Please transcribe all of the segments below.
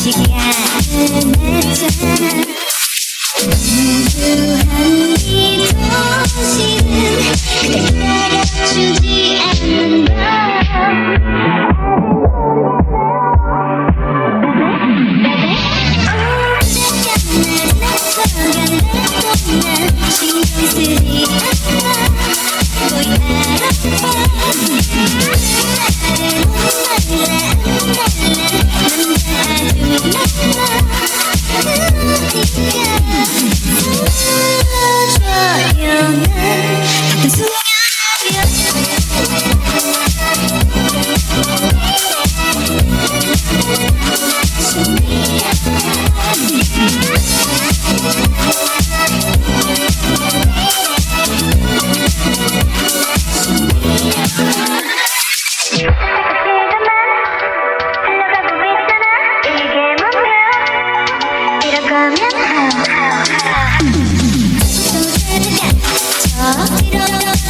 she can. I'm gonna get you.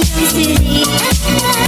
used to the